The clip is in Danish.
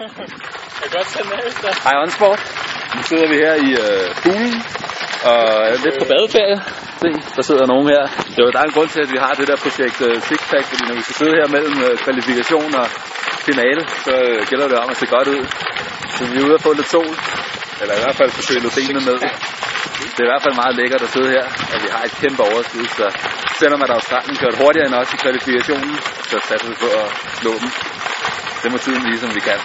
Jeg kan godt tage med, hvis der... Hej Onsport. Nu sidder vi her i øh, Fuglen og er lidt på øh. badeferie. Se, der sidder nogen her. Det er jo der er en grund til, at vi har det der projekt øh, Sixpack, fordi når vi skal sidde her mellem øh, kvalifikation og finale, så øh, gælder det om at se godt ud. Så vi er ude og få lidt sol, eller i hvert fald forsøge lidt benene ned. Det er i hvert fald meget lækkert at sidde her, og vi har et kæmpe overskud, så selvom at Australien kørte hurtigere end os i kvalifikationen, så satte vi på at slå dem. Det må tiden vise, om vi kan.